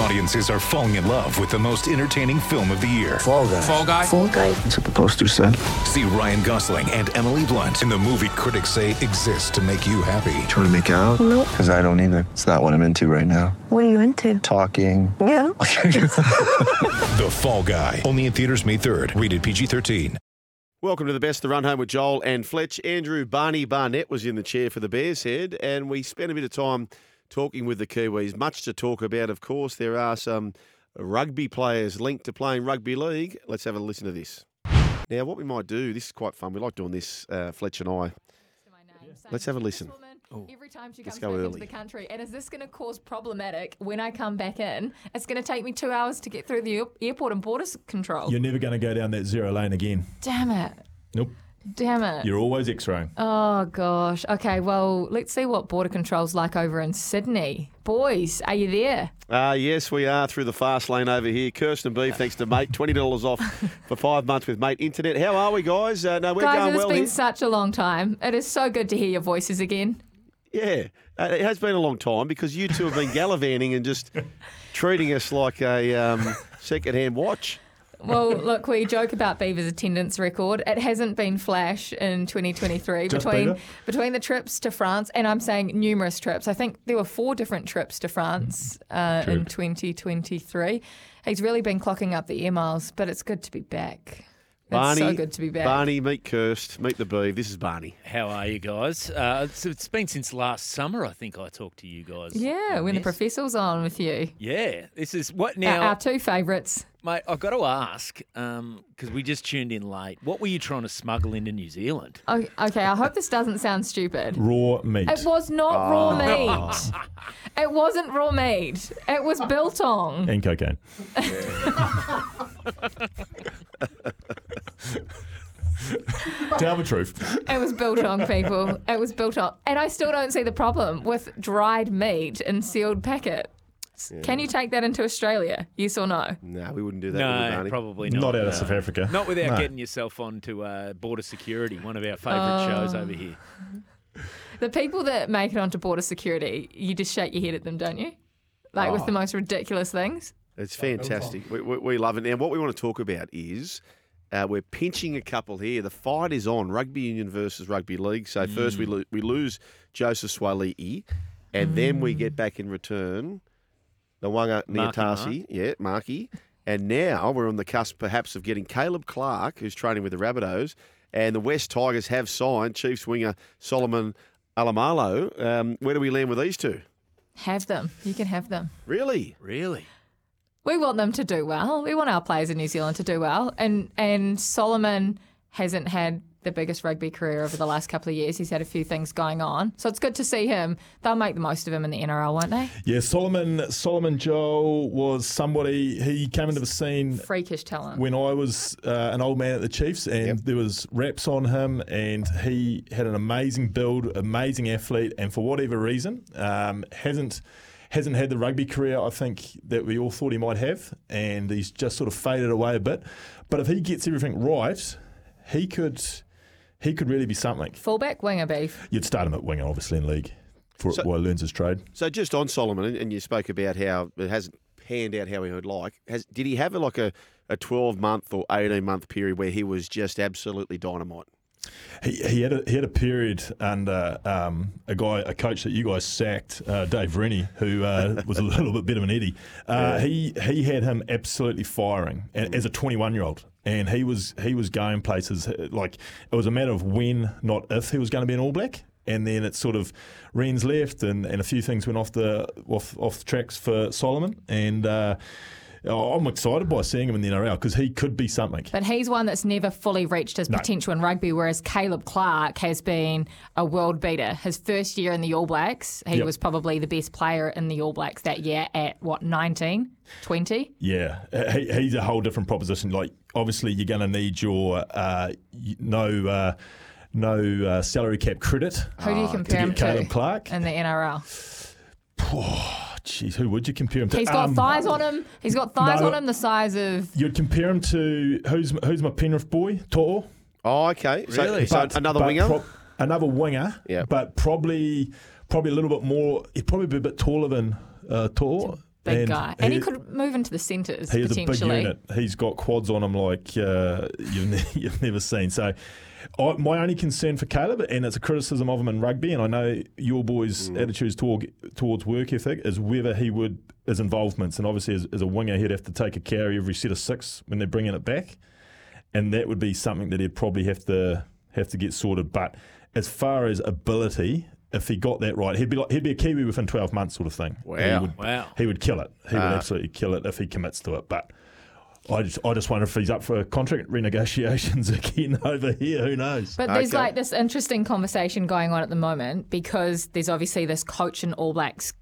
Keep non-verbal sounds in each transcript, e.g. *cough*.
Audiences are falling in love with the most entertaining film of the year. Fall guy. Fall guy. Fall guy. That's what the poster said. See Ryan Gosling and Emily Blunt in the movie critics say exists to make you happy. Trying to make it out? Nope. Because I don't either. It's not what I'm into right now. What are you into? Talking. Yeah. *laughs* *laughs* The Fall Guy. Only in theaters May 3rd. Rated PG 13. Welcome to the best of the run home with Joel and Fletch. Andrew Barney Barnett was in the chair for the Bears head, and we spent a bit of time talking with the Kiwis. Much to talk about, of course. There are some rugby players linked to playing rugby league. Let's have a listen to this. Now, what we might do, this is quite fun. We like doing this, uh, Fletch and I. Let's have a listen. Every time she Let's comes back early. into the country, and is this going to cause problematic when I come back in? It's going to take me two hours to get through the airport and border control. You're never going to go down that zero lane again. Damn it! Nope. Damn it! You're always X-raying. Oh gosh. Okay. Well, let's see what border control's like over in Sydney. Boys, are you there? Uh, yes, we are through the fast lane over here. Kirsten Beef, thanks to Mate. $20 off for five months with Mate Internet. How are we, guys? Uh, no, we're Guys, going it has well been here. such a long time. It is so good to hear your voices again. Yeah, uh, it has been a long time because you two have been *laughs* gallivanting and just treating us like a um, second-hand watch. Well, look, we joke about Beaver's attendance record. It hasn't been flash in 2023 Just between Beaver? between the trips to France, and I'm saying numerous trips. I think there were four different trips to France uh, in 2023. He's really been clocking up the air miles, but it's good to be back. Barney, it's so good to be back. Barney, meet Kirst, meet the Beef. This is Barney. How are you guys? Uh, it's, it's been since last summer, I think I talked to you guys. Yeah, on when the this. professor was on with you. Yeah, this is what now, our two favourites. mate. I've got to ask because we just tuned in late. What were you trying to smuggle into New Zealand? Oh, okay, I hope this doesn't sound stupid. Raw meat. It was not raw meat. *laughs* It wasn't raw meat. It was biltong. and cocaine. *laughs* *laughs* Tell the truth. It was biltong, people. It was biltong. And I still don't see the problem with dried meat in sealed packet. Can you take that into Australia? Yes or no? No, we wouldn't do that. would we, no, probably not. Not out of no. South Africa. Not without No. getting yourself onto uh, border security, one of our favourite shows over here. The people that make it onto border security, you just shake your head at them, don't you? Like with the most ridiculous things. It's fantastic. We, we, we love it. Now, what we want to talk about is uh, we're pinching a couple here. The fight is on rugby union versus rugby league. So first we lo- we lose Joseph Suaalii, and then we get back in return the Wanga Marky Niatasi, yeah, Marky. And now we're on the cusp, perhaps, of getting Caleb Clarke, who's training with the Rabbitohs, and the West Tigers have signed Chiefs winger Solomon Alaimalo. Um, where do we land with these two? Have them. You can have them. Really? Really? We want them to do well. We want our players in New Zealand to do well. And and Solomon hasn't had the biggest rugby career over the last couple of years. He's had a few things going on. So it's good to see him. They'll make the most of him in the NRL, won't they? Yeah, Solomon Solomon Joel was somebody. He came into the scene Freakish talent. when I was uh, an old man at the Chiefs, and there was reps on him, and he had an amazing build, amazing athlete, and for whatever reason, um, hasn't hasn't had the rugby career I think that we all thought he might have, and he's just sort of faded away a bit. But if he gets everything right, he could he could really be something. Fullback, winger beef. You'd start him at winger, obviously in league, for So- while he learns his trade. So just on Solomon, and- and you spoke about how it hasn't panned out how he would like. Has did he have a, like a, a twelve month or eighteen month period where he was just absolutely dynamite? He, he had a he had a period under um, a guy a coach that you guys sacked uh, Dave Rennie who uh, *laughs* was a little bit bit of an Eddie. Uh, He he had him absolutely firing a- as a 21 year old, and he was he was going places like it was a matter of when, not if, he was going to be an All Black. And then it sort of Ren's left, and, and a few things went off the off off the tracks for Solomon, and. Uh, oh, I'm excited by seeing him in the NRL because he could be something. But he's one that's never fully reached his No. potential in rugby, whereas Caleb Clarke has been a world beater. His first year in the All Blacks, he Yep. was probably the best player in the All Blacks that year at what, 19, 20? Yeah, Uh, he, he's a whole different proposition. Like, obviously, you're going to need your uh, no uh, no uh, salary cap credit. Who do you to compare him get to Caleb Clarke. in the NRL? *sighs* Jeez, who would you compare him to? He's got Um, thighs on him. He's got thighs no. on him the size of. You'd compare him to who's who's my Penrith boy, To'o. Oh, okay. So, Really? so But- another but winger. prob- another winger. Yeah. But probably probably a little bit more. He'd probably be a bit taller than uh, To'o. Big guy. And he, could move into the centres He is a big unit. He's got quads on him like uh, you've, ne- *laughs* you've never seen. So, I, my only concern for Caleb, and it's a criticism of him in rugby, and I know your boys' attitudes toward, towards work ethic, is whether he would his involvements, and obviously as, as a winger, he'd have to take a carry every set of six when they're bringing it back, and that would be something that he'd probably have to have to get sorted. But as far as ability. If he got that right, he'd be like he'd be a Kiwi within twelve months, sort of thing. He Wow. would, Wow. he would kill it. He would Ah. absolutely kill it if he commits to it. But I just, I just wonder if he's up for contract renegotiations *laughs* again over here. Who knows? But there's Okay. like this interesting conversation going on at the moment because there's obviously this coach and All Blacks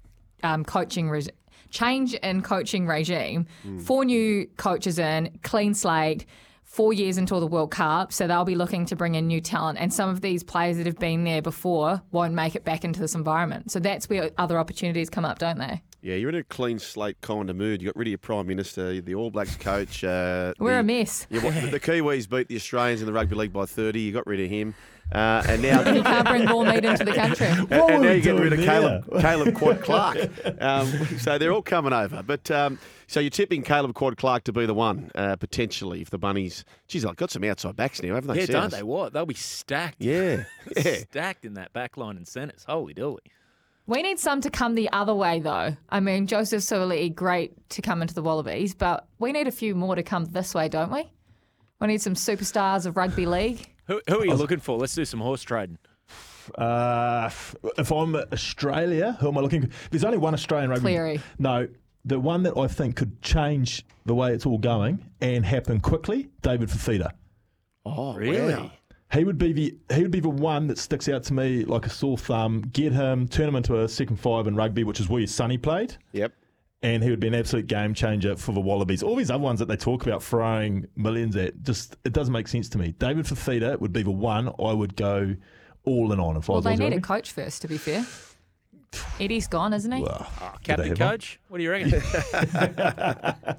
um, coaching reg- change in coaching regime. Four new coaches in, clean slate. Four years until the World Cup, so they'll be looking to bring in new talent. And some of these players that have been there before won't make it back into this environment. So that's where other opportunities come up, don't they? Yeah, you're in a clean slate kind of mood. You got rid of your prime minister, the All Blacks coach. Uh, *laughs* We're the, a mess. Yeah, well, the Kiwis beat the Australians in the rugby league by 30. You got rid of him, uh, and now. *laughs* You can't bring raw meat into the country. *laughs* and, and now you're getting rid of doing Caleb, there? Caleb Quad Clarke. Um, so they're all coming over. But um, so you're tipping Caleb Quad Clarke to be the one uh, potentially if the bunnies. Geez, I've got some outside backs now, haven't they? Yeah, don't Sounds- they? What? They'll be stacked. Yeah, yeah. Stacked in that back line and centres. Holy dooly. We need some to come the other way, though. I mean, Joseph Suaalii, great to come into the Wallabies, but we need a few more to come this way, don't we? We need some superstars of rugby league. Who, who are you looking for? Let's do some horse trading. Uh, if I'm Australia, who am I looking? There's only one Australian rugby. Cleary. No, the one that I think could change the way it's all going and happen quickly. David Fifita. Oh, Really? wow. He would be the he would be the one that sticks out to me like a sore thumb. Get him, turn him into a second five in rugby, which is where Sonny played. Yep. and he would be an absolute game changer for the Wallabies. All these other ones that they talk about throwing millions at, just it doesn't make sense to me. David Fifita would be the one I would go all in on if I Well, was they Aussie need a coach first, to be fair. Eddie's gone, isn't he? Well, Captain have one? coach? What do you reckon? *laughs*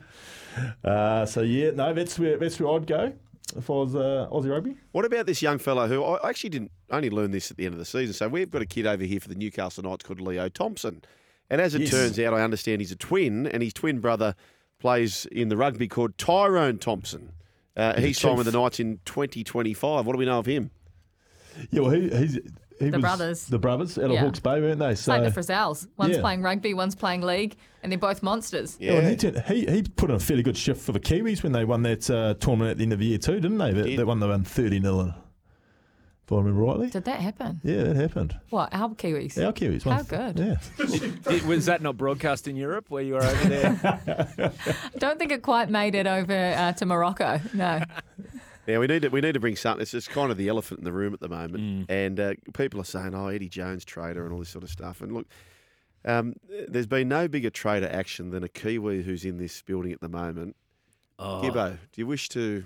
uh, so yeah, no, that's where that's where I'd go if I was uh, Aussie rugby. What about this young fellow who I actually didn't only learn this at the end of the season? So we've got a kid over here for the Newcastle Knights called Leo Thompson, and as it Yes. turns out, I understand he's a twin, and his twin brother plays in the rugby called Tyrone Thompson. Uh, He's signed with the Knights in 2025. What do we know of him? Yeah, well, he, he's he The was brothers. the brothers out of Yeah. Hawke's Bay, weren't they? So Same the Frizells. One's Yeah. playing rugby, one's playing league, and they're both monsters. Yeah, well, he, turned- he he put in a fairly good shift for the Kiwis when they won that uh, tournament at the end of the year too, didn't they? That, Did. that one they won thirty 0 If I remember rightly. Did that happen? Yeah, that happened. What? Our Kiwis? Our Kiwis won. How good. Yeah. *laughs* Did- was that not broadcast in Europe where you were over there? I *laughs* don't think it quite made it over uh, to Morocco. No. *laughs* Yeah, we need to we need to bring something. It's just kind of the elephant in the room at the moment, Mm. and uh, people are saying, "Oh, Eddie Jones trader" and all this sort of stuff. And look, um, there's been no bigger trader action than a Kiwi who's in this building at the moment. Oh, Gibbo, do you wish to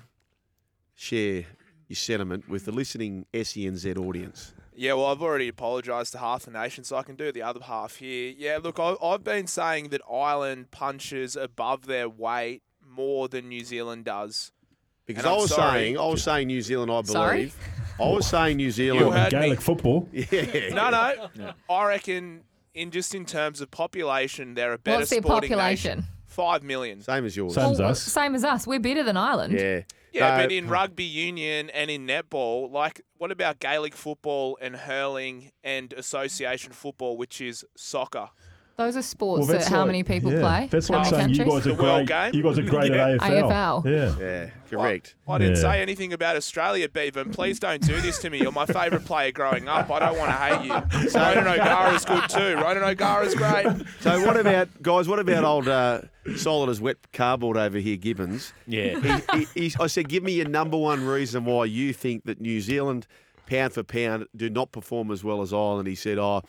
share your sentiment with the listening SENZ audience? Yeah, well, I've already apologised to half the nation, so I can do the other half here. Yeah, look, I've been saying that Ireland punches above their weight more than New Zealand does. Because I was sorry. saying, I was saying New Zealand. I Sorry? believe. I was saying New Zealand. You Zealand. heard Gaelic me. football. *laughs* Yeah. No, no. I reckon, in just in terms of population, they're a better What's their sporting population? nation. Five million. Same as yours. Same as us. Same as us. We're better than Ireland. Yeah. Yeah, No, but in rugby union and in netball, like, what about Gaelic football and hurling and association football, which is soccer? Those are sports Well, that how like- many people yeah, play? That's how what I'm saying. You guys are The World great. Game? You guys are great Yeah. at AFL. AFL. Yeah. Yeah, correct. I didn't Yeah. say anything about Australia, Bevan. Please don't do this to me. You're my favourite player growing up. I don't want to hate you. *laughs* Ronan O'Gara's good too. Ronan O'Gara's great. So what about guys? What about old uh, solid as wet cardboard over here, Gibbons? Yeah. He, he, he's- I said, give me your number one reason why you think that New Zealand, pound for pound, do not perform as well as Ireland. He said, oh,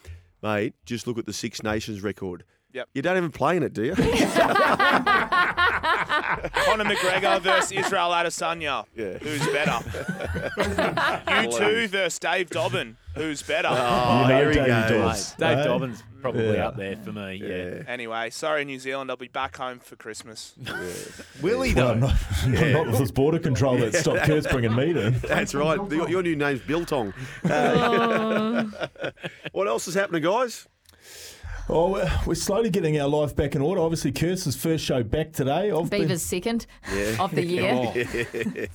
mate, just look at the Six Nations record. Yep. You don't even play in it, do you? *laughs* Conor McGregor versus Israel Adesanya. Yeah. Who's better? *laughs* U2 versus Dave Dobbyn. Who's better? Oh, You know here he goes. Dobbs. Dave Hey? Dobbyn's probably Yeah. up there for me. Yeah. Anyway, sorry, New Zealand. I'll be back home for Christmas. *laughs* Will he Well, though? not, not with this border control that stopped Kirst's bringing meat in. *laughs* That's right. Your, your new name's Biltong. *laughs* Uh, what else is happening, guys? Oh, we're- we're slowly getting our life back in order. Obviously, Kirst's first show back today. I've been- Beaver's second of the year. and- and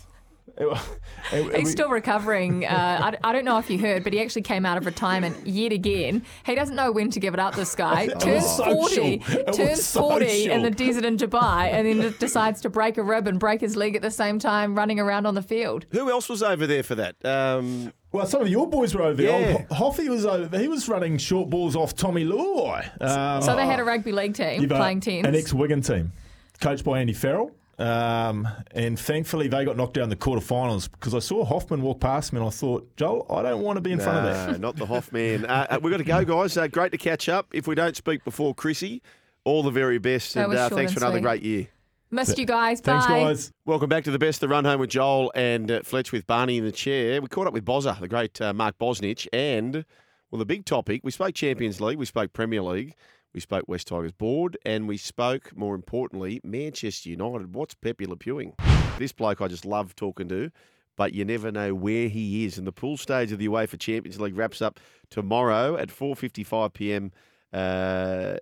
He's we- still recovering. Uh, I, I don't know if you heard, but he actually came out of retirement yet again. He doesn't know when to give it up, this guy. was Turns social. 40, It was turns 40 in the *laughs* desert in Dubai, and then decides to break a rib and break his leg at the same time running around on the field. Who else was over there for that? Um, Well, some of your boys were over there. Yeah. Hoffy was over. He was running short balls off Tommy Leuluai. Um, So they had a rugby league team you've playing tens. An ex-Wigan team, coached by Andy Farrell. Um, and thankfully, they got knocked down in the quarterfinals because I saw Hoffman walk past me and I thought, Joel, I don't want to be in front of no, that. not the *laughs* Hoffman. Uh, uh, we've got to go, guys. Uh, great to catch up. If we don't speak before Chrissy, all the very best. That And was uh, thanks and for another sweet. great year. Missed you guys. Thanks, Bye. guys. Welcome back to the best, the run home with Joel and uh, Fletch with Barney in the chair. We caught up with Bozza, the great uh, Mark Bosnich, and well, the big topic we spoke Champions League, we spoke Premier League, we spoke West Tigers board, and we spoke more importantly Manchester United. What's Pepe Le Pewing? This bloke I just love talking to. But you never know where he is. And the pool stage of the UEFA Champions League wraps up tomorrow at 4:55 p.m. Uh,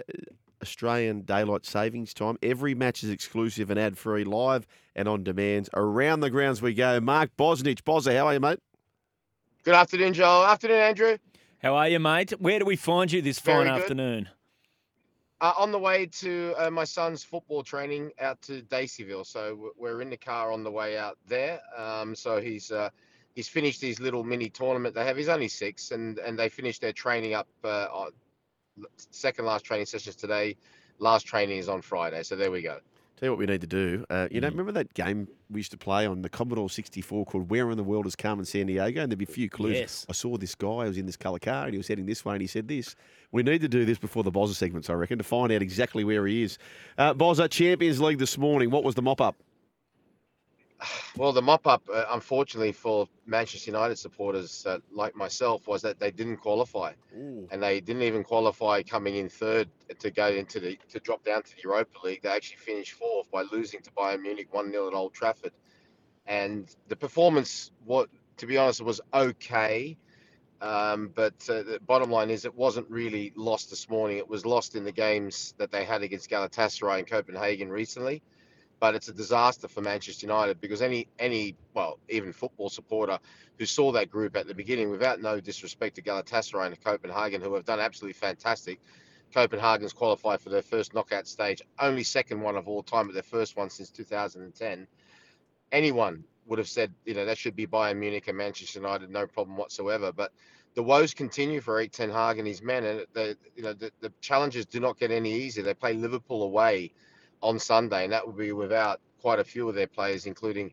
Australian daylight savings time. Every match is exclusive and ad free, live and on demand. Around the grounds we go. Mark Bosnich. Bozza, how are you, mate? Good afternoon, Joel. Afternoon, Andrew. How are you, mate? Where do we find you this Very fine good. afternoon? Uh, on the way to uh, my son's football training out to Daceyville, so we're in the car on the way out there. Um, so he's uh, he's finished his little mini tournament they have. He's only six, and and they finished their training up. Uh, second last training sessions today. Last training is on Friday. So there we go. Tell you what we need to do. Uh, you know, remember that game we used to play on the Commodore 64 called Where in the World is Carmen Sandiego? And there'd be a few clues. Yes. I saw this guy who was in this colour car and he was heading this way and he said this. We need to do this before the Bozza segments, I reckon, to find out exactly where he is. Uh, Bozza, Champions League this morning. What was the mop up? Well, the mop up, uh, unfortunately for Manchester United supporters uh, like myself, was that they didn't qualify, and they didn't even qualify coming in third to go into the to drop down to the Europa League. They actually finished fourth by losing to Bayern Munich one 0 at Old Trafford, and the performance, what to be honest, was okay. Um, but uh, the bottom line is, it wasn't really lost this morning. It was lost in the games that they had against Galatasaray and Copenhagen recently but it's a disaster for Manchester United because any any well even football supporter who saw that group at the beginning, without no disrespect to Galatasaray and Copenhagen, who have done absolutely fantastic. Copenhagen's qualified for their first knockout stage, only second one of all time, but their first one since 2010. Anyone would have said, you know, that should be Bayern Munich and Manchester United, no problem whatsoever. But the woes continue for Erik Ten Hag and his men, and the you know the, the challenges do not get any easier. They play Liverpool away on Sunday, and that will be without quite a few of their players, including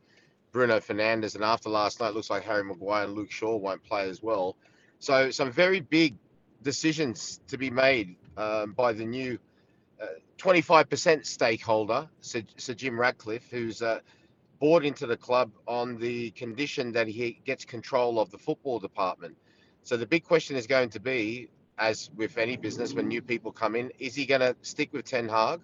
Bruno Fernandes. And after last night, looks like Harry Maguire and Luke Shaw won't play as well. So some very big decisions to be made um, by the new uh, 25% stakeholder, Sir, Sir Jim Ratcliffe, who's uh, bought into the club on the condition that he gets control of the football department. So the big question is going to be, as with any business, when new people come in, is he going to stick with Ten Hag?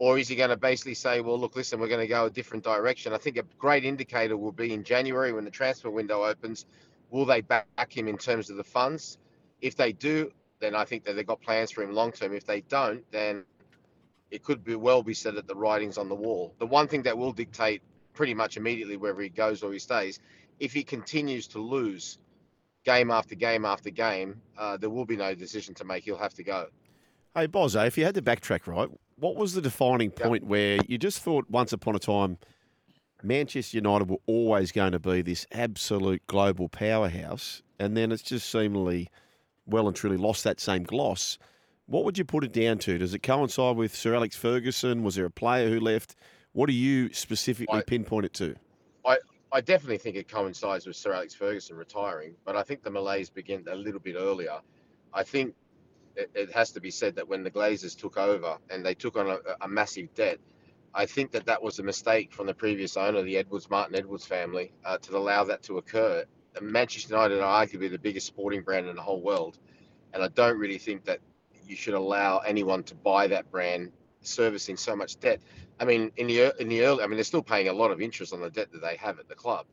Or is he going to basically say, well, look, listen, we're going to go a different direction? I think a great indicator will be in January when the transfer window opens. Will they back him in terms of the funds? If they do, then I think that they've got plans for him long term. If they don't, then it could be well be said that the writing's on the wall. The one thing that will dictate pretty much immediately whether he goes or he stays, if he continues to lose game after game after game, uh, there will be no decision to make. He'll have to go. Hey, Bozo, if you had to backtrack, right, what was the defining point where you just thought once upon a time Manchester United were always going to be this absolute global powerhouse, and then it's just seemingly well and truly lost that same gloss? What would you put it down to? Does it coincide with Sir Alex Ferguson? Was there a player who left? What do you specifically I- pinpoint it to? I, I definitely think it coincides with Sir Alex Ferguson retiring, but I think the malaise began a little bit earlier. I think it, it has to be said that when the Glazers took over and they took on a, a massive debt, I think that that was a mistake from the previous owner, the Edwards Martin Edwards family, uh, to allow that to occur. Manchester United are arguably the biggest sporting brand in the whole world, and I don't really think that you should allow anyone to buy that brand servicing so much debt. I mean, in the in the early, I mean, they're still paying a lot of interest on the debt that they have at the club.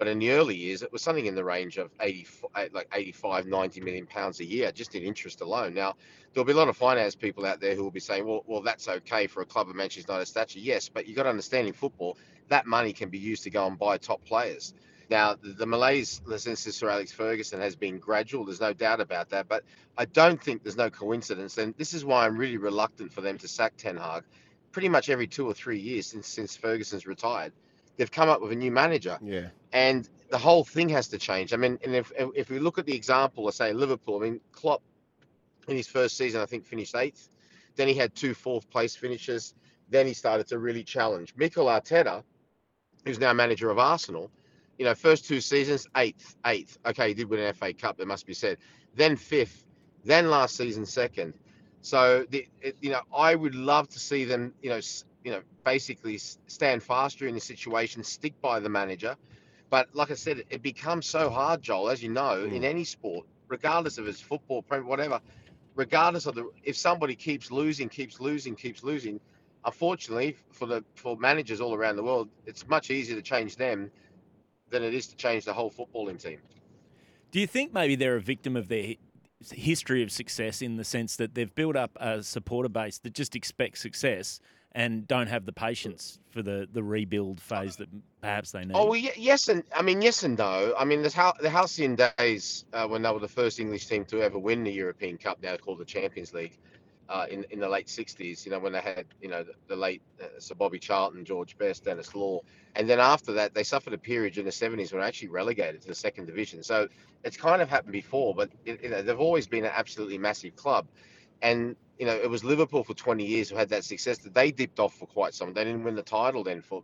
But in the early years, it was something in the range of 80, eh, like 85, 90 million pounds a year, just in interest alone. Now, there'll be a lot of finance people out there who will be saying, well, well, that's okay for a club of Manchester United stature. Yes, but you've got to understand in football, that money can be used to go and buy top players. Now, the, malaise, since Sir Alex Ferguson, has been gradual. There's no doubt about that. But I don't think there's no coincidence. And this is why I'm really reluctant for them to sack Ten Hag. Pretty much every two or three years since since Ferguson's retired, they've come up with a new manager Yeah. and the whole thing has to change. I mean, and if if we look at the example, let's say Liverpool, I mean, Klopp in his first season, I think finished eighth. Then he had two fourth place finishes. Then he started to really challenge. Mikel Arteta, who's now manager of Arsenal, you know, first two seasons, eighth, eighth. Okay, he did win an FA Cup, it must be said. Then fifth. Then last season, second. So, the, it, you know, I would love to see them, you know, you know, basically stand faster in the situation, stick by the manager. But like I said, it, becomes so hard, Joel, as you know, in hmm. any sport, regardless of it's football, whatever, regardless of the, if somebody keeps losing, keeps losing, keeps losing, unfortunately for the for managers all around the world, it's much easier to change them than it is to change the whole footballing team. Do you think maybe they're a victim of their history of success in the sense that they've built up a supporter base that just expects success and don't have the patience for the, the rebuild phase that perhaps they need? Oh well, yes, and I mean yes and no. I mean, the, the halcyon days uh, when they were the first English team to ever win the European Cup, now called the Champions League, uh, in in the late '60s. You know, when they had you know the, the late uh, Sir Bobby Charlton, George Best, Denis Law, and then after that they suffered a period in the '70s when they actually relegated to the second division. So it's kind of happened before, but it, you know, they've always been an absolutely massive club, and you know it was Liverpool for 20 years who had that success that they dipped off for quite some. They didn't win the title then for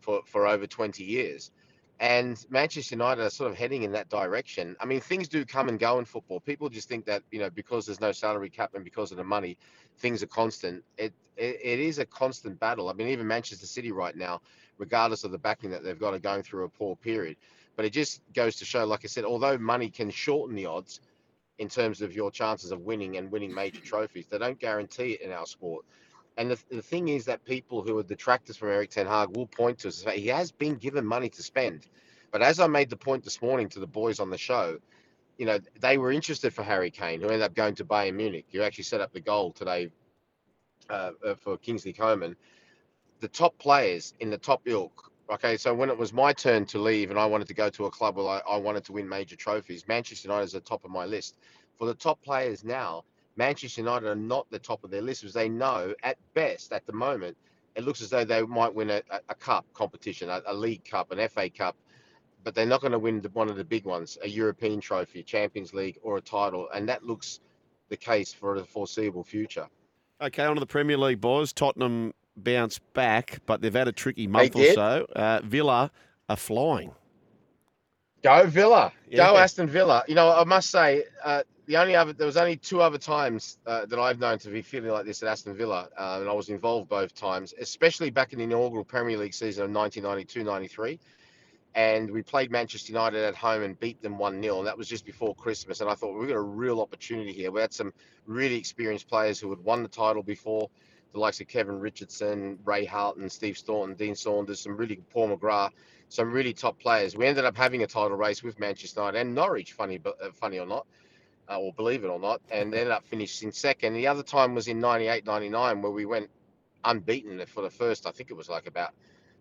for for over 20 years. And Manchester United are sort of heading in that direction. I mean, things do come and go in football. People just think that you know because there's no salary cap and because of the money, things are constant. It it, it is a constant battle. I mean, even Manchester City right now, regardless of the backing that they've got, are going through a poor period. But it just goes to show, like I said, although money can shorten the odds in terms of your chances of winning and winning major trophies, they don't guarantee it in our sport. And the, the thing is that people who are detractors from Erik Ten Hag will point to us say he has been given money to spend. But as I made the point this morning to the boys on the show, you know, they were interested for Harry Kane, who ended up going to Bayern Munich, who actually set up the goal today uh, uh, for Kingsley Coman. The top players in the top ilk. Okay, so when it was my turn to leave and I wanted to go to a club where I, I wanted to win major trophies, Manchester United is the top of my list. For the top players now, Manchester United are not the top of their list because they know at best at the moment it looks as though they might win a, a, cup competition, a, a league cup, an FA cup, but they're not going to win one of the big ones, a European trophy, Champions League, or a title, and that looks the case for the foreseeable future. Okay, on to the Premier League, boys. Tottenham bounced back, but they've had a tricky month or so. Uh, Villa are flying. Go Villa. Go Aston Villa. You know, I must say, uh, the only other there was only two other times uh, that I've known to be feeling like this at Aston Villa, uh, and I was involved both times, especially back in the inaugural Premier League season of 1992-93. And we played Manchester United at home and beat them 1 0. And that was just before Christmas. And I thought, we've got a real opportunity here. We had some really experienced players who had won the title before, the likes of Kevin Richardson, Ray Houghton, Steve Staunton, Dean Saunders, some really Paul McGrath, some really top players. We ended up having a title race with Manchester United and Norwich, funny, but uh, funny or not, uh, or believe it or not, and ended up finishing second. The other time was in 98, 99, where we went unbeaten for the first, I think it was like about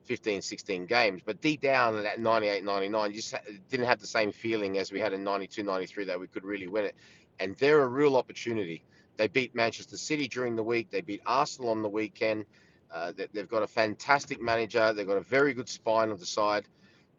15, 16 games. But deep down in that 98, 99, you just didn't have the same feeling as we had in 92, 93 that we could really win it. And they're a real opportunity. They beat Manchester City during the week. They beat Arsenal on the weekend. Uh, they, they've got a fantastic manager. They've got a very good spine on the side.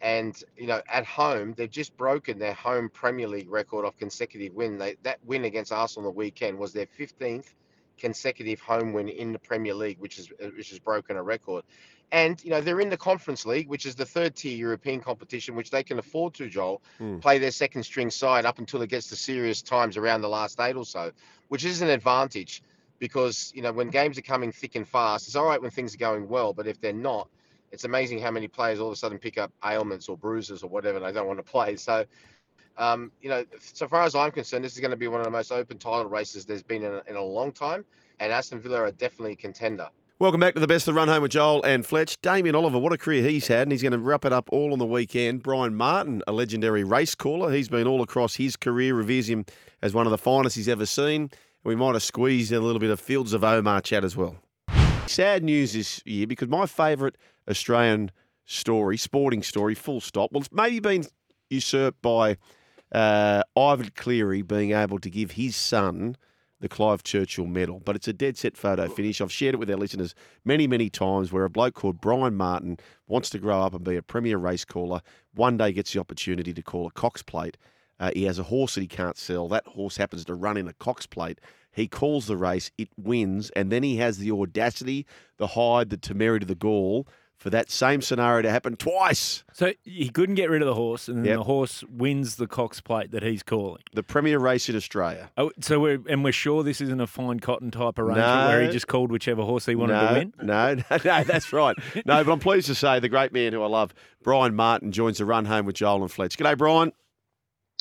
And you know, at home, they've just broken their home Premier League record of consecutive win. They, that win against Arsenal on the weekend was their 15th consecutive home win in the Premier League, which is which has broken a record. And you know, they're in the Conference League, which is the third tier European competition, which they can afford to, Joel, Hmm. play their second string side up until it gets to serious times around the last eight or so, which is an advantage because you know when games are coming thick and fast, it's all right when things are going well, but if they're not, it's amazing how many players all of a sudden pick up ailments or bruises or whatever and they don't want to play. So, um, you know, so far as I'm concerned, this is going to be one of the most open title races there's been in a, in a long time, and Aston Villa are definitely a contender. Welcome back to the best of the run home with Joel and Fletch. Damien Oliver, what a career he's had, and he's going to wrap it up all on the weekend. Bryan Martin, a legendary race caller, he's been all across his career, reveres him as one of the finest he's ever seen. We might have squeezed in a little bit of Fields of Omar chat as well. Sad news this year because my favourite Australian story, sporting story, full stop, well, it's maybe been usurped by uh, Ivan Cleary being able to give his son the Clive Churchill Medal. But it's a dead set photo finish. I've shared it with our listeners many, many times where a bloke called Bryan Martin wants to grow up and be a premier race caller. One day gets the opportunity to call a Cox plate. Uh, he has a horse that he can't sell. That horse happens to run in a Cox plate. He calls the race, it wins, and then he has the audacity, the hide, the temerity, the gall for that same scenario to happen twice. So he couldn't get rid of the horse, and then Yep. the horse wins the Cox Plate that he's calling. The premier race in Australia. Oh, so we're and we're sure this isn't a fine cotton type arrangement where he just called whichever horse he wanted no, to win. No, *laughs* no, no, that's right. No, but I'm pleased to say the great man who I love, Bryan Martin, joins the run home with Joel and Fletch. G'day, Bryan.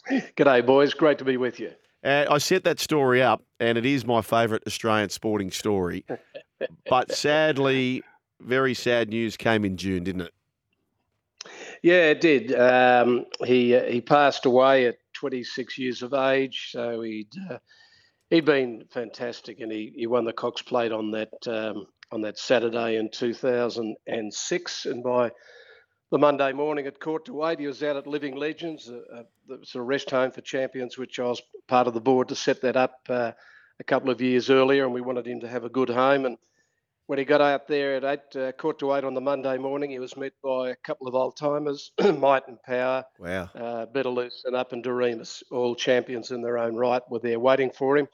G'day, boys. Great to be with you. Uh, I set that story up, and it is my favourite Australian sporting story. but sadly, very sad news came in June, didn't it? Yeah, it did. Um, he uh, he passed away at 26 years of age. So he'd uh, he'd been fantastic, and he, he won the Cox Plate on that um, on that Saturday in 2006. And by the Monday morning at Court to Wait, he was out at Living Legends, a, the sort of rest home for champions, which I was part of the board to set that up uh, a couple of years earlier, and we wanted him to have a good home and. When he got out there at eight, uh, court to eight on the Monday morning, he was met by a couple of old timers, *clears throat* Might and Power, Wow. uh, Betelgeuse and Up and Doriemus, all champions in their own right, were there waiting for him.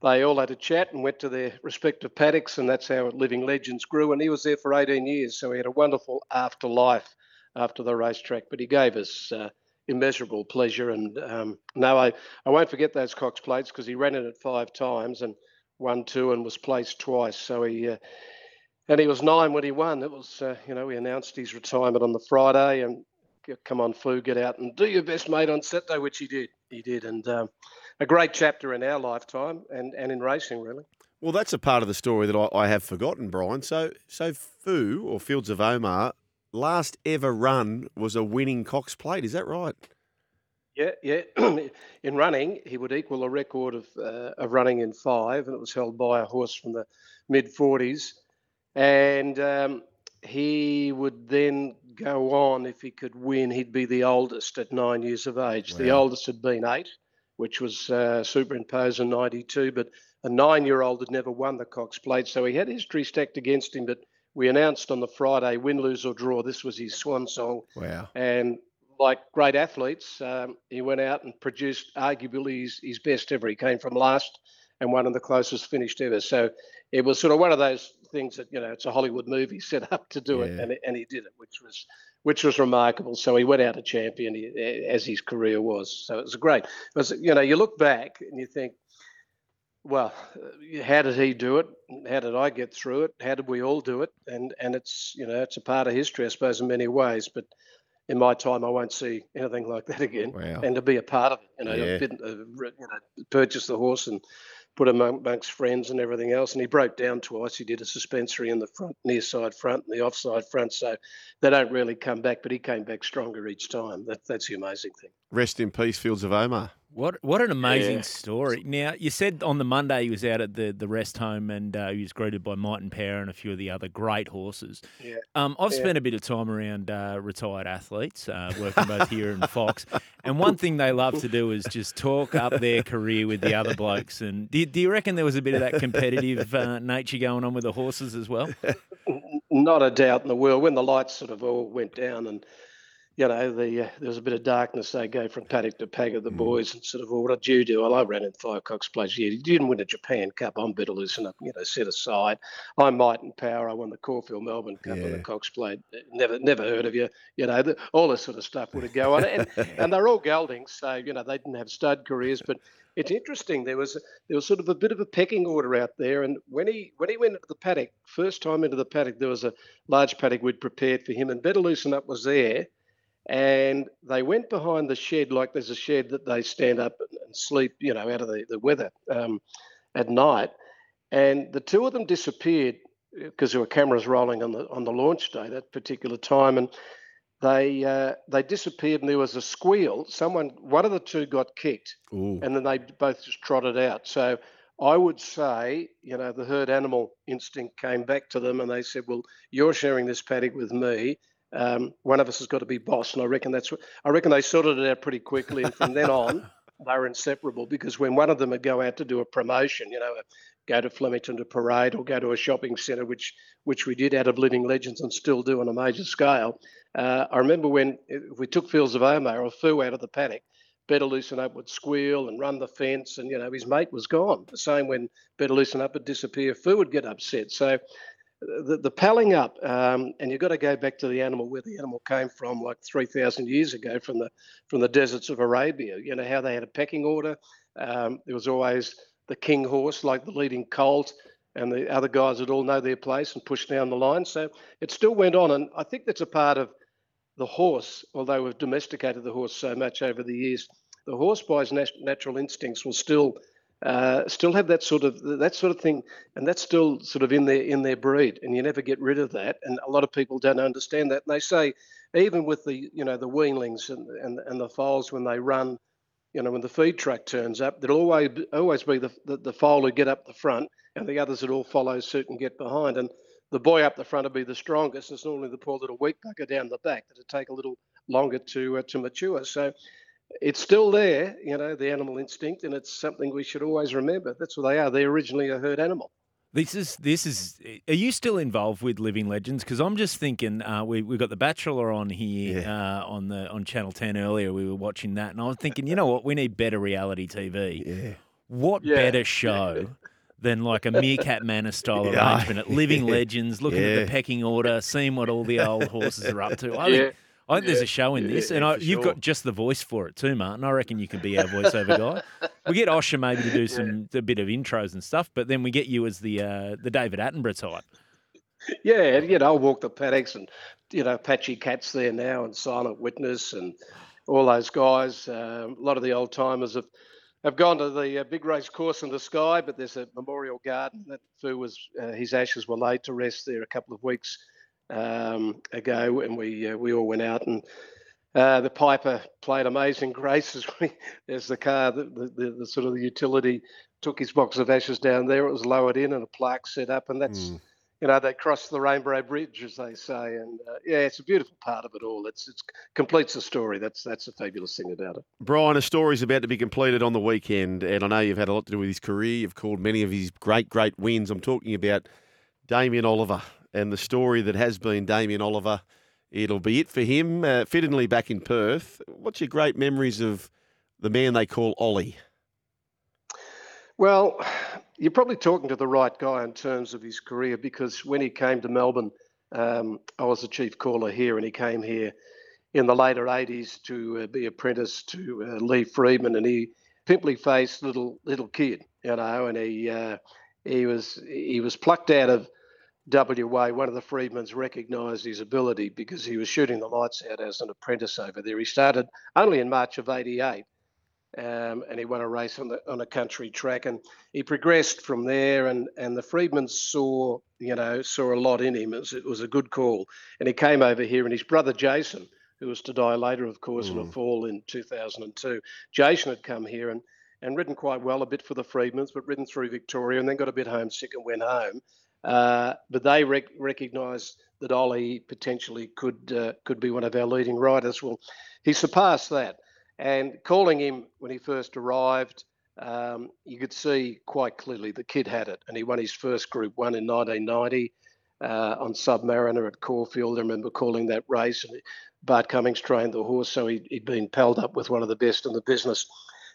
They all had a chat and went to their respective paddocks, and that's how Living Legends grew. And he was there for 18 years, so he had a wonderful afterlife after the racetrack. But he gave us uh, immeasurable pleasure. And um, no, I, I won't forget those Cox plates because he ran in it five times and won two and was placed twice. So he. Uh, and he was nine when he won. It was, uh, you know, we announced his retirement on the Friday, and come on, Foo, get out and do your best, mate, on Saturday, which he did. He did, and um, a great chapter in our lifetime and, and in racing, really. Well, that's a part of the story that I, I have forgotten, Bryan. So, so Foo or Fields of Omar last ever run was a winning Cox Plate. Is that right? Yeah, yeah. *clears throat* in running, he would equal a record of uh, of running in five, and it was held by a horse from the mid 40s. And um, he would then go on, if he could win, he'd be the oldest at nine years of age. The oldest had been eight, which was uh, superimposed in 92, but a nine year old had never won the Cox Plate. So he had history stacked against him. But we announced on the Friday win, lose, or draw. This was his swan song. Wow. And like great athletes, um, he went out and produced arguably his, his best ever. He came from last and one of the closest finished ever. So it was sort of one of those things that you know it's a Hollywood movie *laughs* set up to do it, and and he did it, which was which was remarkable. So he went out a champion as his career was. So it was great. It was you know you look back and you think. Well, uh, how did he do it? How did I get through it? How did we all do it? And and it's you know it's a part of history, I suppose, in many ways. But in my time, I won't see anything like that again. Wow. And to be a part of it, you know, Yeah. Didn't, uh, you know, purchase the horse and put him amongst friends and everything else. And he broke down twice. He did a suspensory in the front, near side front, and the offside front. So they don't really come back, but he came back stronger each time. That, that's the amazing thing. Rest in peace, Fields of Omar. What what an amazing Yeah. story! Now you said on the Monday he was out at the, the rest home and uh, he was greeted by Might and Power and a few of the other great horses. Yeah. Um, I've Yeah. spent a bit of time around uh, retired athletes, uh, working both here and Fox, *laughs* and one thing they love to do is just talk up their career with the other blokes. And do, do you reckon there was a bit of that competitive uh, nature going on with the horses as well? *laughs* Not a doubt in the world. When the lights sort of all went down and you know, the uh, there was a bit of darkness. They go from paddock to paddock, of the boys, and sort of, well, what did you do? Well, I ran in Firecock's place. Yeah, you didn't win a Japan Cup. I'm better loosen up, you know, set aside. I'm Might and Power. I won the Caulfield Melbourne Cup and the Cox Plate. Never, never heard of you. You know, the, all this sort of stuff would go on, and, and they're all geldings, so you know they didn't have stud careers, but. It's interesting. There was there was sort of a bit of a pecking order out there, and when he when he went into the paddock, first time into the paddock, there was a large paddock we'd prepared for him, and Better Loosen Up was there, and they went behind the shed like there's a shed that they stand up and, sleep, you know, out of the, the weather um, at night. And the two of them disappeared because there were cameras rolling on the on the launch day that particular time, and they uh, they disappeared. And there was a squeal. Someone, one of the two, got kicked, Ooh. and then they both just trotted out. So I would say, you know, the herd animal instinct came back to them, and they said, "Well, you're sharing this paddock with me." Um, one of us has got to be boss, and I reckon that's. what I reckon they sorted it out pretty quickly, and from then on, *laughs* they were inseparable. Because when one of them would go out to do a promotion, you know, go to Flemington to parade or go to a shopping centre, which which we did out of Living Legends and still do on a major scale. Uh, I remember when we took Fields of Omar or Foo out of the paddock, Better Loosen Up would squeal and run the fence, and you know his mate was gone. The same when Better Loosen Up would disappear, Foo would get upset. So the, the palling up, um, and you've got to go back to the animal where the animal came from, like three thousand years ago, from the from the deserts of Arabia. You know how they had a pecking order. Um, there was always the king horse, like the leading colt, and the other guys would all know their place and push down the line. So it still went on, and I think that's a part of the horse. Although we've domesticated the horse so much over the years, the horse by his nat- natural instincts will still uh, still have that sort of that sort of thing, and that's still sort of in their in their breed, and you never get rid of that. And a lot of people don't understand that. And they say even with the you know the weanlings and and, and the foals when they run, you know when the feed truck turns up, there'll always always be the, the the foal who get up the front, and the others that all follow suit and get behind. And the boy up the front will be the strongest. It's normally the poor little weak bugger down the back that'll take a little longer to uh, to mature. So it's still there, you know, the animal instinct, and it's something we should always remember. That's what they are. They're originally a herd animal. This is this is. Are you still involved with Living Legends? Because I'm just thinking, uh, we we got The Bachelor on here uh, on the on Channel Ten earlier. We were watching that, and I was thinking, you know what? We need better reality TV. Yeah. What Yeah. better show? Than like a Meerkat Manor style *laughs* Yeah. arrangement at Living *laughs* Legends, looking at the pecking order, seeing what all the old horses are up to. I Yeah. I think there's a show in this, Yeah, and I, you've sure. got just the voice for it too, Martin. I reckon you can be our voiceover guy. *laughs* We get Osher maybe to do some a bit of intros and stuff, but then we get you as the uh, the David Attenborough type. Yeah, and, you know, I'll walk the paddocks and, you know, Apache Cat's there now and Silent Witness and all those guys. Um, a lot of the old timers have, have gone to the uh, big race course in the sky, but there's a memorial garden that Foo was, uh, his ashes were laid to rest there a couple of weeks um, ago, and we uh, we all went out and uh, the Piper played Amazing Grace as, *laughs* we, as the car, the, the, the, sort of the utility took his box of ashes down there. It was lowered in and a plaque set up, and that's Hmm. you know they crossed the Rainbow Bridge, as they say, and uh, yeah, it's a beautiful part of it all. It's it's completes the story. That's that's a fabulous thing about it. Bryan, a story's about to be completed on the weekend, and I know you've had a lot to do with his career. You've called many of his great, great wins. I'm talking about Damien Oliver and the story that has been Damien Oliver. It'll be it for him, uh, fittingly back in Perth. What's your great memories of the man they call Ollie? Well, you're probably talking to the right guy in terms of his career because when he came to Melbourne, um, I was the chief caller here, and he came here in the later 80s to uh, be apprentice to uh, Lee Freedman, and he pimply faced little little kid, you know, and he uh, he was he was plucked out of WA. One of the Freedmans recognised his ability because he was shooting the lights out as an apprentice over there. He started only in March of '88 um, and he won a race on the on a country track, and he progressed from there. And and the Freedmans saw you know saw a lot in him. It was, it was a good call, and he came over here, and his brother Jason, who was to die later, of course, in a fall in 2002. Jason had come here and, and ridden quite well, a bit for the Freedmans, but ridden through Victoria and then got a bit homesick and went home. Uh, but they rec- recognised that Ollie potentially could uh, could be one of our leading riders. Well, he surpassed that. And calling him when he first arrived, um, you could see quite clearly the kid had it. And he won his first Group One in 1990 uh, on Submariner at Caulfield. I remember calling that race. And Bart Cummings trained the horse, so he, he'd been pelled up with one of the best in the business.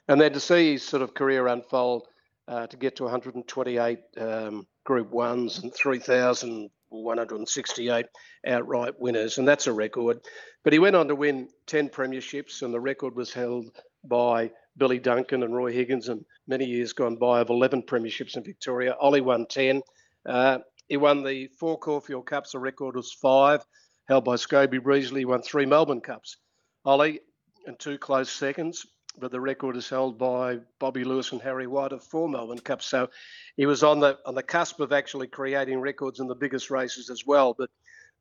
And then to see his sort of career unfold uh, to get to 128 um, Group Ones and 3,168 outright winners, and that's a record. But he went on to win 10 premierships, and the record was held by Billy Duncan and Roy Higgins, and many years gone by of 11 premierships in Victoria. Ollie won 10. Uh, he won the four Caulfield Cups. The record was five, held by Scobie Breasley. He won three Melbourne Cups. Ollie and two close seconds but the record is held by Bobby Lewis and Harry White of four Melbourne Cups. So he was on the on the cusp of actually creating records in the biggest races as well. But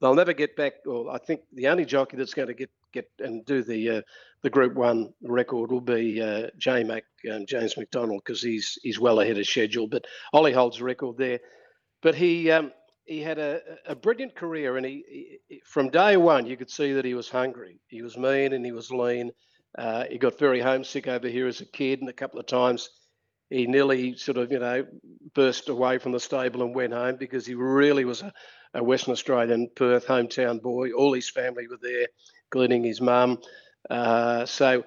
they'll never get back. Or I think the only jockey that's going to get get and do the uh, the Group One record will be uh, J Mac um, James McDonald because he's he's well ahead of schedule. But Ollie holds the record there. But he. Um, he had a, a brilliant career, and he, he, from day one you could see that he was hungry. He was mean and he was lean, uh, he got very homesick over here as a kid, and a couple of times he nearly sort of, you know, burst away from the stable and went home because he really was a, a Western Australian Perth hometown boy. All his family were there, including his mum. Uh, so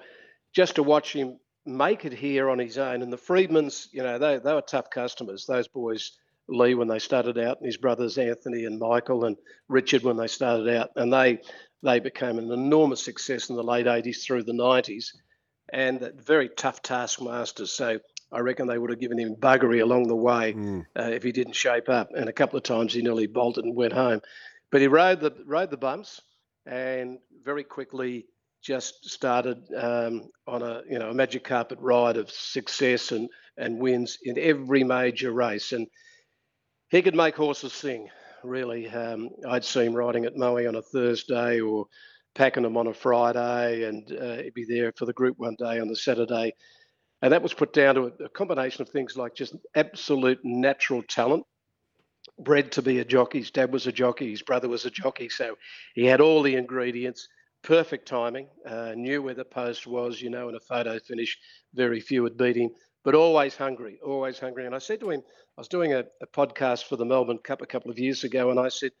just to watch him make it here on his own, and the Freedmans, you know, they, they were tough customers. Those boys, Lee, when they started out, and his brothers Anthony and Michael and Richard when they started out, and they they became an enormous success in the late 80s through the 90s and very tough taskmasters. So I reckon they would have given him buggery along the way mm. uh, if he didn't shape up. And a couple of times he nearly bolted and went home. But he rode the rode the bumps and very quickly just started um, on a you know a magic carpet ride of success and and wins in every major race. And he could make horses sing really. Um, I'd see him riding at Moe on a Thursday or Pakenham on a Friday, and uh, he'd be there for the group one day on the Saturday. And that was put down to a, a combination of things like just absolute natural talent, bred to be a jockey. His dad was a jockey, his brother was a jockey, so he had all the ingredients. Perfect timing, uh, knew where the post was, you know, in a photo finish, very few would beat him, but always hungry, always hungry. And I said to him, I was doing a, a, podcast for the Melbourne Cup a couple of years ago, and I said,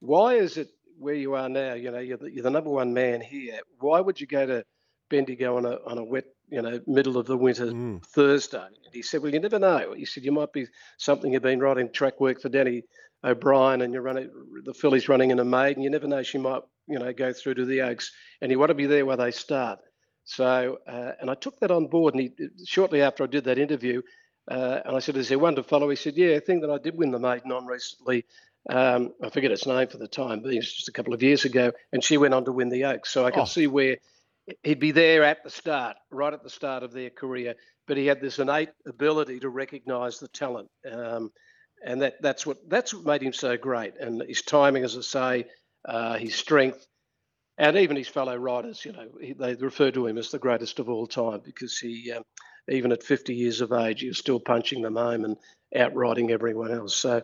"Why is it where you are now? You know, you're the, you're the number one man here. Why would you go to Bendigo on a on a wet, you know, middle of the winter mm. Thursday?" And he said, "Well, you never know." He said, "You might be something you've been riding track work for Danny O'Brien, and you're running the filly's running in a maiden. You never know; she might, you know, go through to the Oaks, and you want to be there where they start." So, uh, and I took that on board. And he, shortly after I did that interview, uh, and I said, Is there one to follow? He said, Yeah, a thing that I did win the maiden on recently. Um, I forget its name for the time, but it was just a couple of years ago. And she went on to win the Oaks. So I can oh. see where he'd be there at the start, right at the start of their career. But he had this innate ability to recognise the talent. Um, and that, that's what that's what made him so great. And his timing, as I say, uh, his strength, and even his fellow riders, you know, he, they refer to him as the greatest of all time because he um, even at 50 years of age, he was still punching them home and outriding everyone else. So,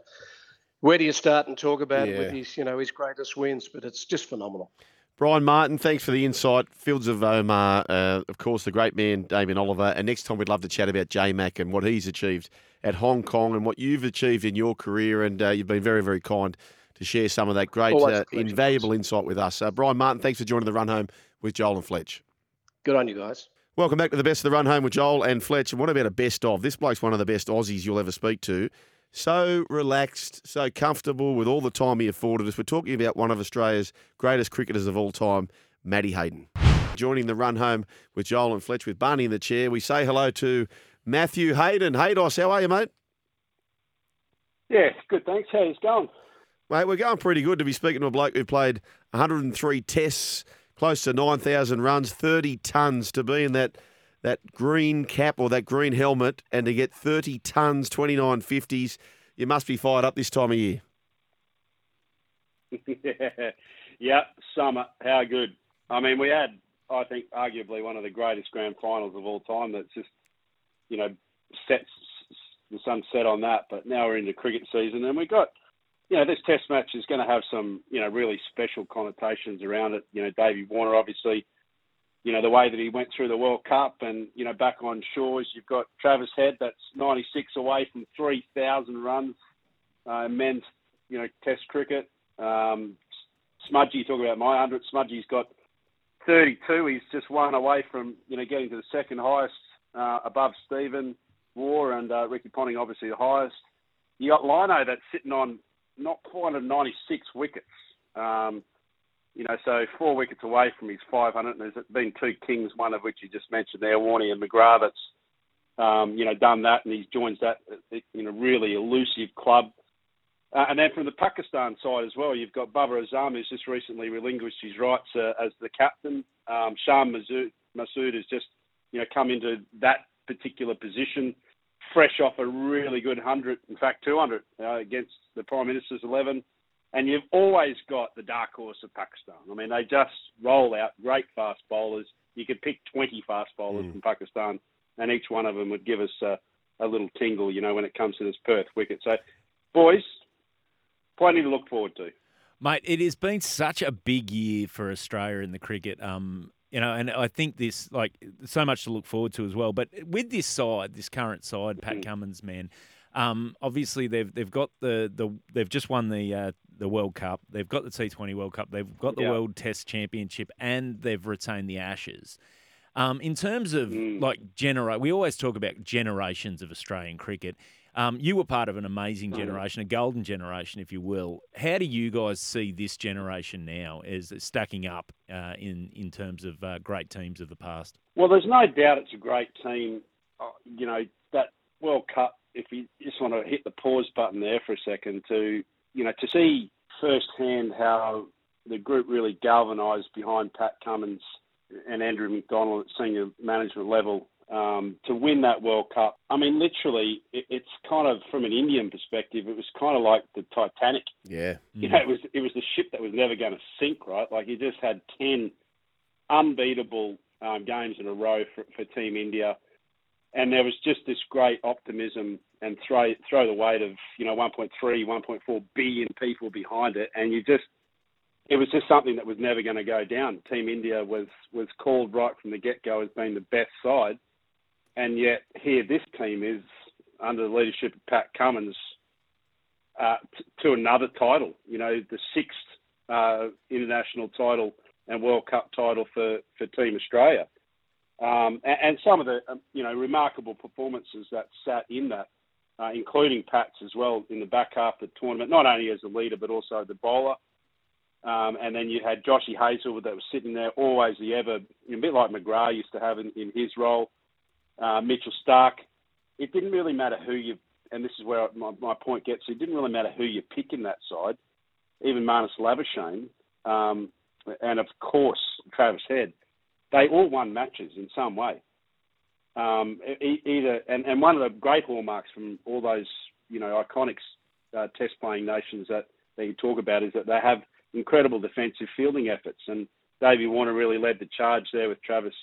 where do you start and talk about yeah. with his, you know, his greatest wins? But it's just phenomenal. Bryan Martin, thanks for the insight. Fields of Omagh, uh, of course, the great man Damien Oliver. And next time, we'd love to chat about J Mac and what he's achieved at Hong Kong and what you've achieved in your career. And uh, you've been very, very kind to share some of that great, uh, invaluable insight with us. Uh, Bryan Martin, thanks for joining the run home with Joel and Fletch. Good on you guys. Welcome back to the best of the run home with Joel and Fletch. And what about a best of? This bloke's one of the best Aussies you'll ever speak to. So relaxed, so comfortable with all the time he afforded us. We're talking about one of Australia's greatest cricketers of all time, Matty Hayden. Joining the run home with Joel and Fletch with Barney in the chair, we say hello to Matthew Hayden. Haydos, how are you, mate? Yeah, good, thanks. How's it going? Mate, we're going pretty good to be speaking to a bloke who played 103 tests close to 9,000 runs, 30 tons to be in that that green cap or that green helmet and to get 30 tons, 29 50s. You must be fired up this time of year. *laughs* yeah, summer. How good. I mean, we had, I think, arguably one of the greatest grand finals of all time. That's just, you know, sets the sun set on that. But now we're into cricket season, and we've got, you know, this Test match is going to have some, you know, really special connotations around it. You know, Davey Warner, obviously, you know, the way that he went through the World Cup, and you know, back on shores, you've got Travis Head, that's 96 away from 3,000 runs, uh, men's, you know, Test cricket. Um, Smudgy, talk about my 100. Smudgy's got 32. He's just one away from you know getting to the second highest uh, above Stephen Waugh and uh, Ricky Ponting, obviously the highest. You got Lino that's sitting on not quite 96 wickets. Um, you know, so four wickets away from his 500. And there's been two kings, one of which you just mentioned there, Warney and McGrath. That's um, you know done that, and he joins that in a really elusive club. Uh, and then from the Pakistan side as well, you've got Babar Azam, who's just recently relinquished his rights uh, as the captain. Um, Masood, Masood has just, you know, come into that particular position, fresh off a really good 100, in fact 200 uh, against the Prime Minister's 11. And you've always got the dark horse of Pakistan. I mean, they just roll out great fast bowlers. You could pick 20 fast bowlers mm. from Pakistan, and each one of them would give us a, a little tingle, you know, when it comes to this Perth wicket. So, boys, plenty to look forward to. Mate, it has been such a big year for Australia in the cricket. Um, you know, and I think this like so much to look forward to as well. But with this side, this current side, Pat mm. Cummins, man, um, obviously they've they've got the, the they've just won the uh, the World Cup. They've got the T Twenty World Cup. They've got the yeah. World Test Championship, and they've retained the Ashes. Um, in terms of mm. like generate, we always talk about generations of Australian cricket. Um, you were part of an amazing mm. generation, a golden generation, if you will. How do you guys see this generation now as stacking up uh, in in terms of uh, great teams of the past? Well, there's no doubt it's a great team. Uh, you know that World Cup. If you just want to hit the pause button there for a second to you know to see firsthand how the group really galvanised behind Pat Cummins and Andrew McDonald at senior management level um, to win that World Cup. I mean, literally, it, it's kind of from an Indian perspective, it was kind of like the Titanic. Yeah, you know, it was it was the ship that was never going to sink, right? Like you just had ten unbeatable um, games in a row for, for Team India, and there was just this great optimism and throw throw the weight of you know 1.3, 1.4 billion people behind it, and you just it was just something that was never going to go down. Team India was was called right from the get go as being the best side and yet here this team is under the leadership of Pat Cummins uh, t- to another title. You know, the sixth uh, international title and World Cup title for, for Team Australia, um, and, and, some of the um, you know remarkable performances that sat in that, uh, including Pat's as well in the back half of the tournament, not only as a leader but also the bowler. Um, and then you had Joshy Hazlewood that was sitting there, always the ever, a bit like McGrath used to have in, in his role uh, Mitchell Starc. It didn't really matter who you, and this is where my, my point gets. It didn't really matter who you pick in that side, even Marnus Labuschagne, um, and of course Travis Head. They all won matches in some way. Um, either and, and one of the great hallmarks from all those you know iconic uh, test playing nations that, that you talk about is that they have incredible defensive fielding efforts and Davey Warner really led the charge there with Travis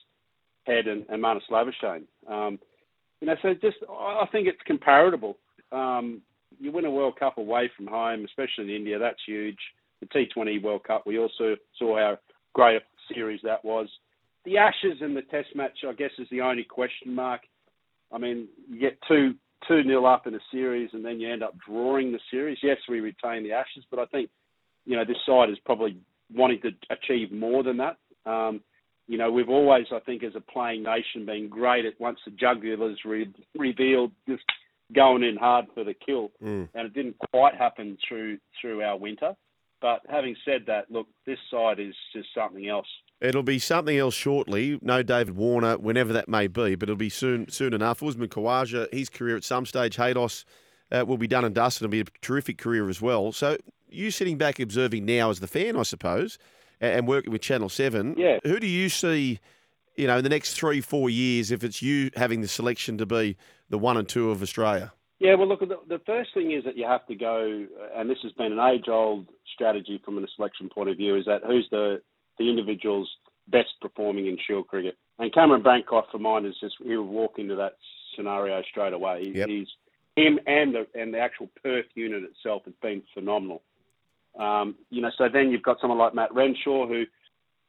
Head and, and Marnus Labuschagne. Um, you know, so just I think it's comparable. Um, you win a World Cup away from home, especially in India, that's huge. The T20 World Cup, we also saw how great a series that was. The Ashes and the Test match, I guess, is the only question mark. I mean, you get two two nil up in a series, and then you end up drawing the series. Yes, we retain the Ashes, but I think you know this side is probably wanting to achieve more than that. Um, you know, we've always, I think, as a playing nation, been great at once the jugular's re- revealed, just going in hard for the kill, mm. and it didn't quite happen through through our winter. But having said that, look, this side is just something else. It'll be something else shortly. No David Warner, whenever that may be, but it'll be soon soon enough. Usman Khawaja, his career at some stage, Haydos uh, will be done and dusted. It'll be a terrific career as well. So you sitting back observing now as the fan, I suppose, and working with Channel 7. Yeah. Who do you see, you know, in the next three, four years, if it's you having the selection to be the one and two of Australia? Yeah, well, look, the, the first thing is that you have to go, and this has been an age old strategy from a selection point of view, is that who's the, the individuals best performing in Shield cricket. And Cameron Bancroft, for mine, is just he'll walk into that scenario straight away. He, Yep. He's him and the and the actual Perth unit itself has been phenomenal. Um, you know, so then you've got someone like Matt Renshaw, who,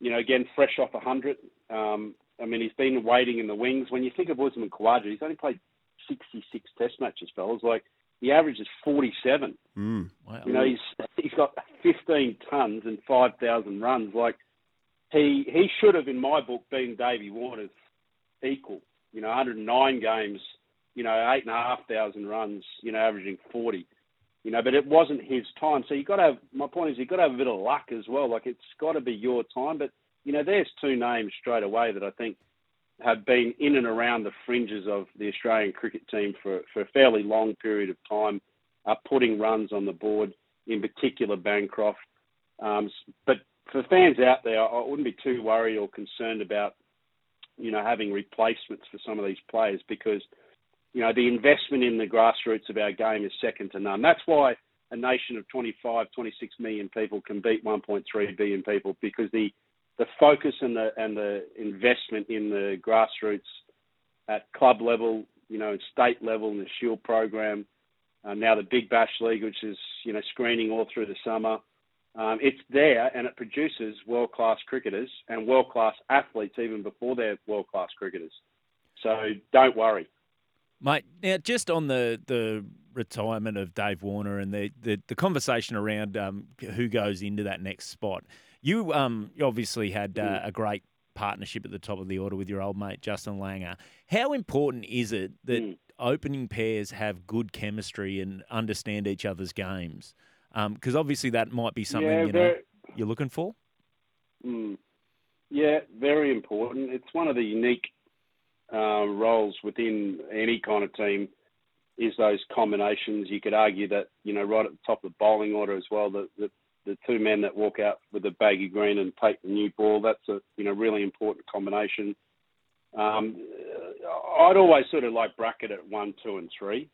you know, again fresh off a hundred. Um, I mean, he's been waiting in the wings. When you think of Usman Khawaja, he's only played 66 Test matches, fellas. Like the average is 47. Mm. Wow. You know, he's he's got 15 tons and 5,000 runs. Like he he should have, in my book, been Davey Warner's equal. You know, 109 games. You know, eight and a half thousand runs. You know, averaging 40. You know, but it wasn't his time. So you got to have. My point is, you've got to have a bit of luck as well. Like it's got to be your time. But you know, there's two names straight away that I think have been in and around the fringes of the Australian cricket team for, for a fairly long period of time, are putting runs on the board, in particular Bancroft. Um, but for fans out there, I wouldn't be too worried or concerned about, you know, having replacements for some of these players because, you know, the investment in the grassroots of our game is second to none. That's why a nation of 25, 26 million people can beat 1.3 billion people because the the focus and the and the investment in the grassroots at club level, you know, state level, in the Shield program, uh, now the Big Bash League, which is you know screening all through the summer. Um, it's there and it produces world class cricketers and world class athletes even before they're world class cricketers. So don't worry. Mate, now just on the, the retirement of Dave Warner and the, the, the conversation around um, who goes into that next spot, you um, you obviously had uh, a great partnership at the top of the order with your old mate Justin Langer. How important is it that opening pairs have good chemistry and understand each other's games? Because obviously that might be something Yeah, you know you're looking for. Mm. Yeah, very important. It's one of the unique uh, roles within any kind of team is those combinations. You could argue that you know right at the top of the bowling order as well. The the, the two men that walk out with the baggy green and take the new ball. That's a you know really important combination. Um, I'd always sort of like bracket at one, two, and three.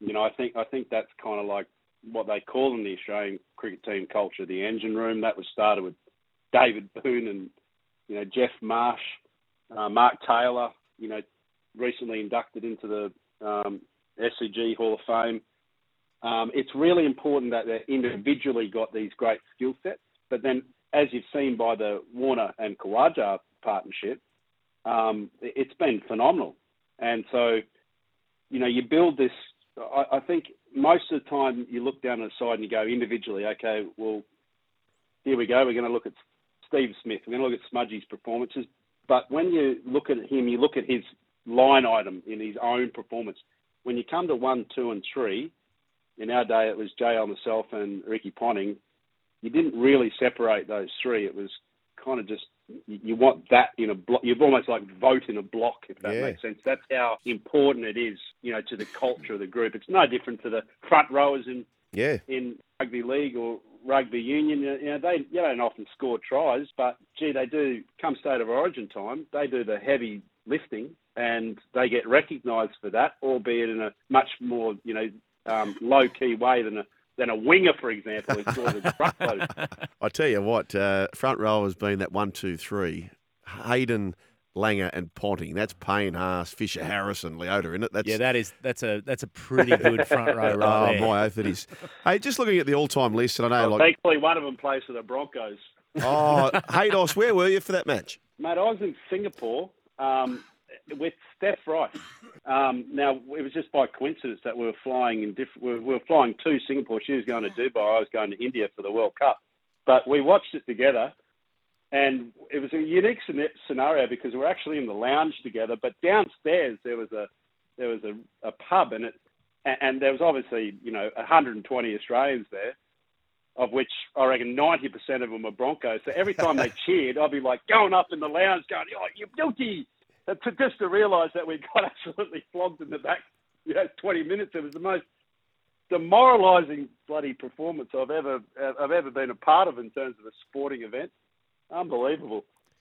You know, I think I think that's kind of like what they call in the Australian cricket team culture the engine room. That was started with David Boon and you know Geoff Marsh, uh, Mark Taylor. You know, recently inducted into the um, SCG Hall of Fame. Um, it's really important that they individually got these great skill sets, but then, as you've seen by the Warner and Khawaja partnership, um, it- it's been phenomenal. And so, you know, you build this. I, I think most of the time you look down the side and you go individually. Okay, well, here we go. We're going to look at Steve Smith. We're going to look at Smudgy's performances. But when you look at him, you look at his line item in his own performance. When you come to one, two, and three, in our day it was JL myself and Ricky Ponting. You didn't really separate those three. It was kind of just you you want that in a block. You've almost like vote in a block, if that Yeah. makes sense. That's how important it is, you know, to the culture of the group. It's no different to the front rowers in Yeah. in rugby league or rugby union. You know, they you don't often score tries, but gee, they do. Come state of origin time, they do the heavy lifting, and they get recognised for that, albeit in a much more you know um, low key way than a than a winger, for example, scores a truckload. I tell you what, uh, front row has been that one, two, three. Hayden, Langer, and Ponting. That's Payne, Haas, Fisher, Harrison, Leota, isn't it? That's Yeah, that is that's a that's a pretty good front row *laughs* right oh there. my oath, it is. hey, just looking at the all-time list, and I know, Well, like, thankfully, one of them plays for the Broncos. oh, *laughs* Haydos, where were you for that match? Mate, I was in Singapore um, with Steph Rice. Um, now it was just by coincidence that we were flying in different. We were, we were flying to Singapore. She was going to Dubai. I was going to India for the World Cup. But we watched it together, and it was a unique scenario because we were actually in the lounge together. But downstairs there was a there was a, a pub, and it and, there was obviously you know 120 Australians there of which I reckon 90% of them were Broncos. So every time they *laughs* cheered, I'd be like going up in the lounge going, oh, you're guilty. And to, just to realise that we got *laughs* absolutely flogged in the back, you know, 20 minutes. It was the most demoralising bloody performance I've ever I've ever been a part of in terms of a sporting event. Unbelievable.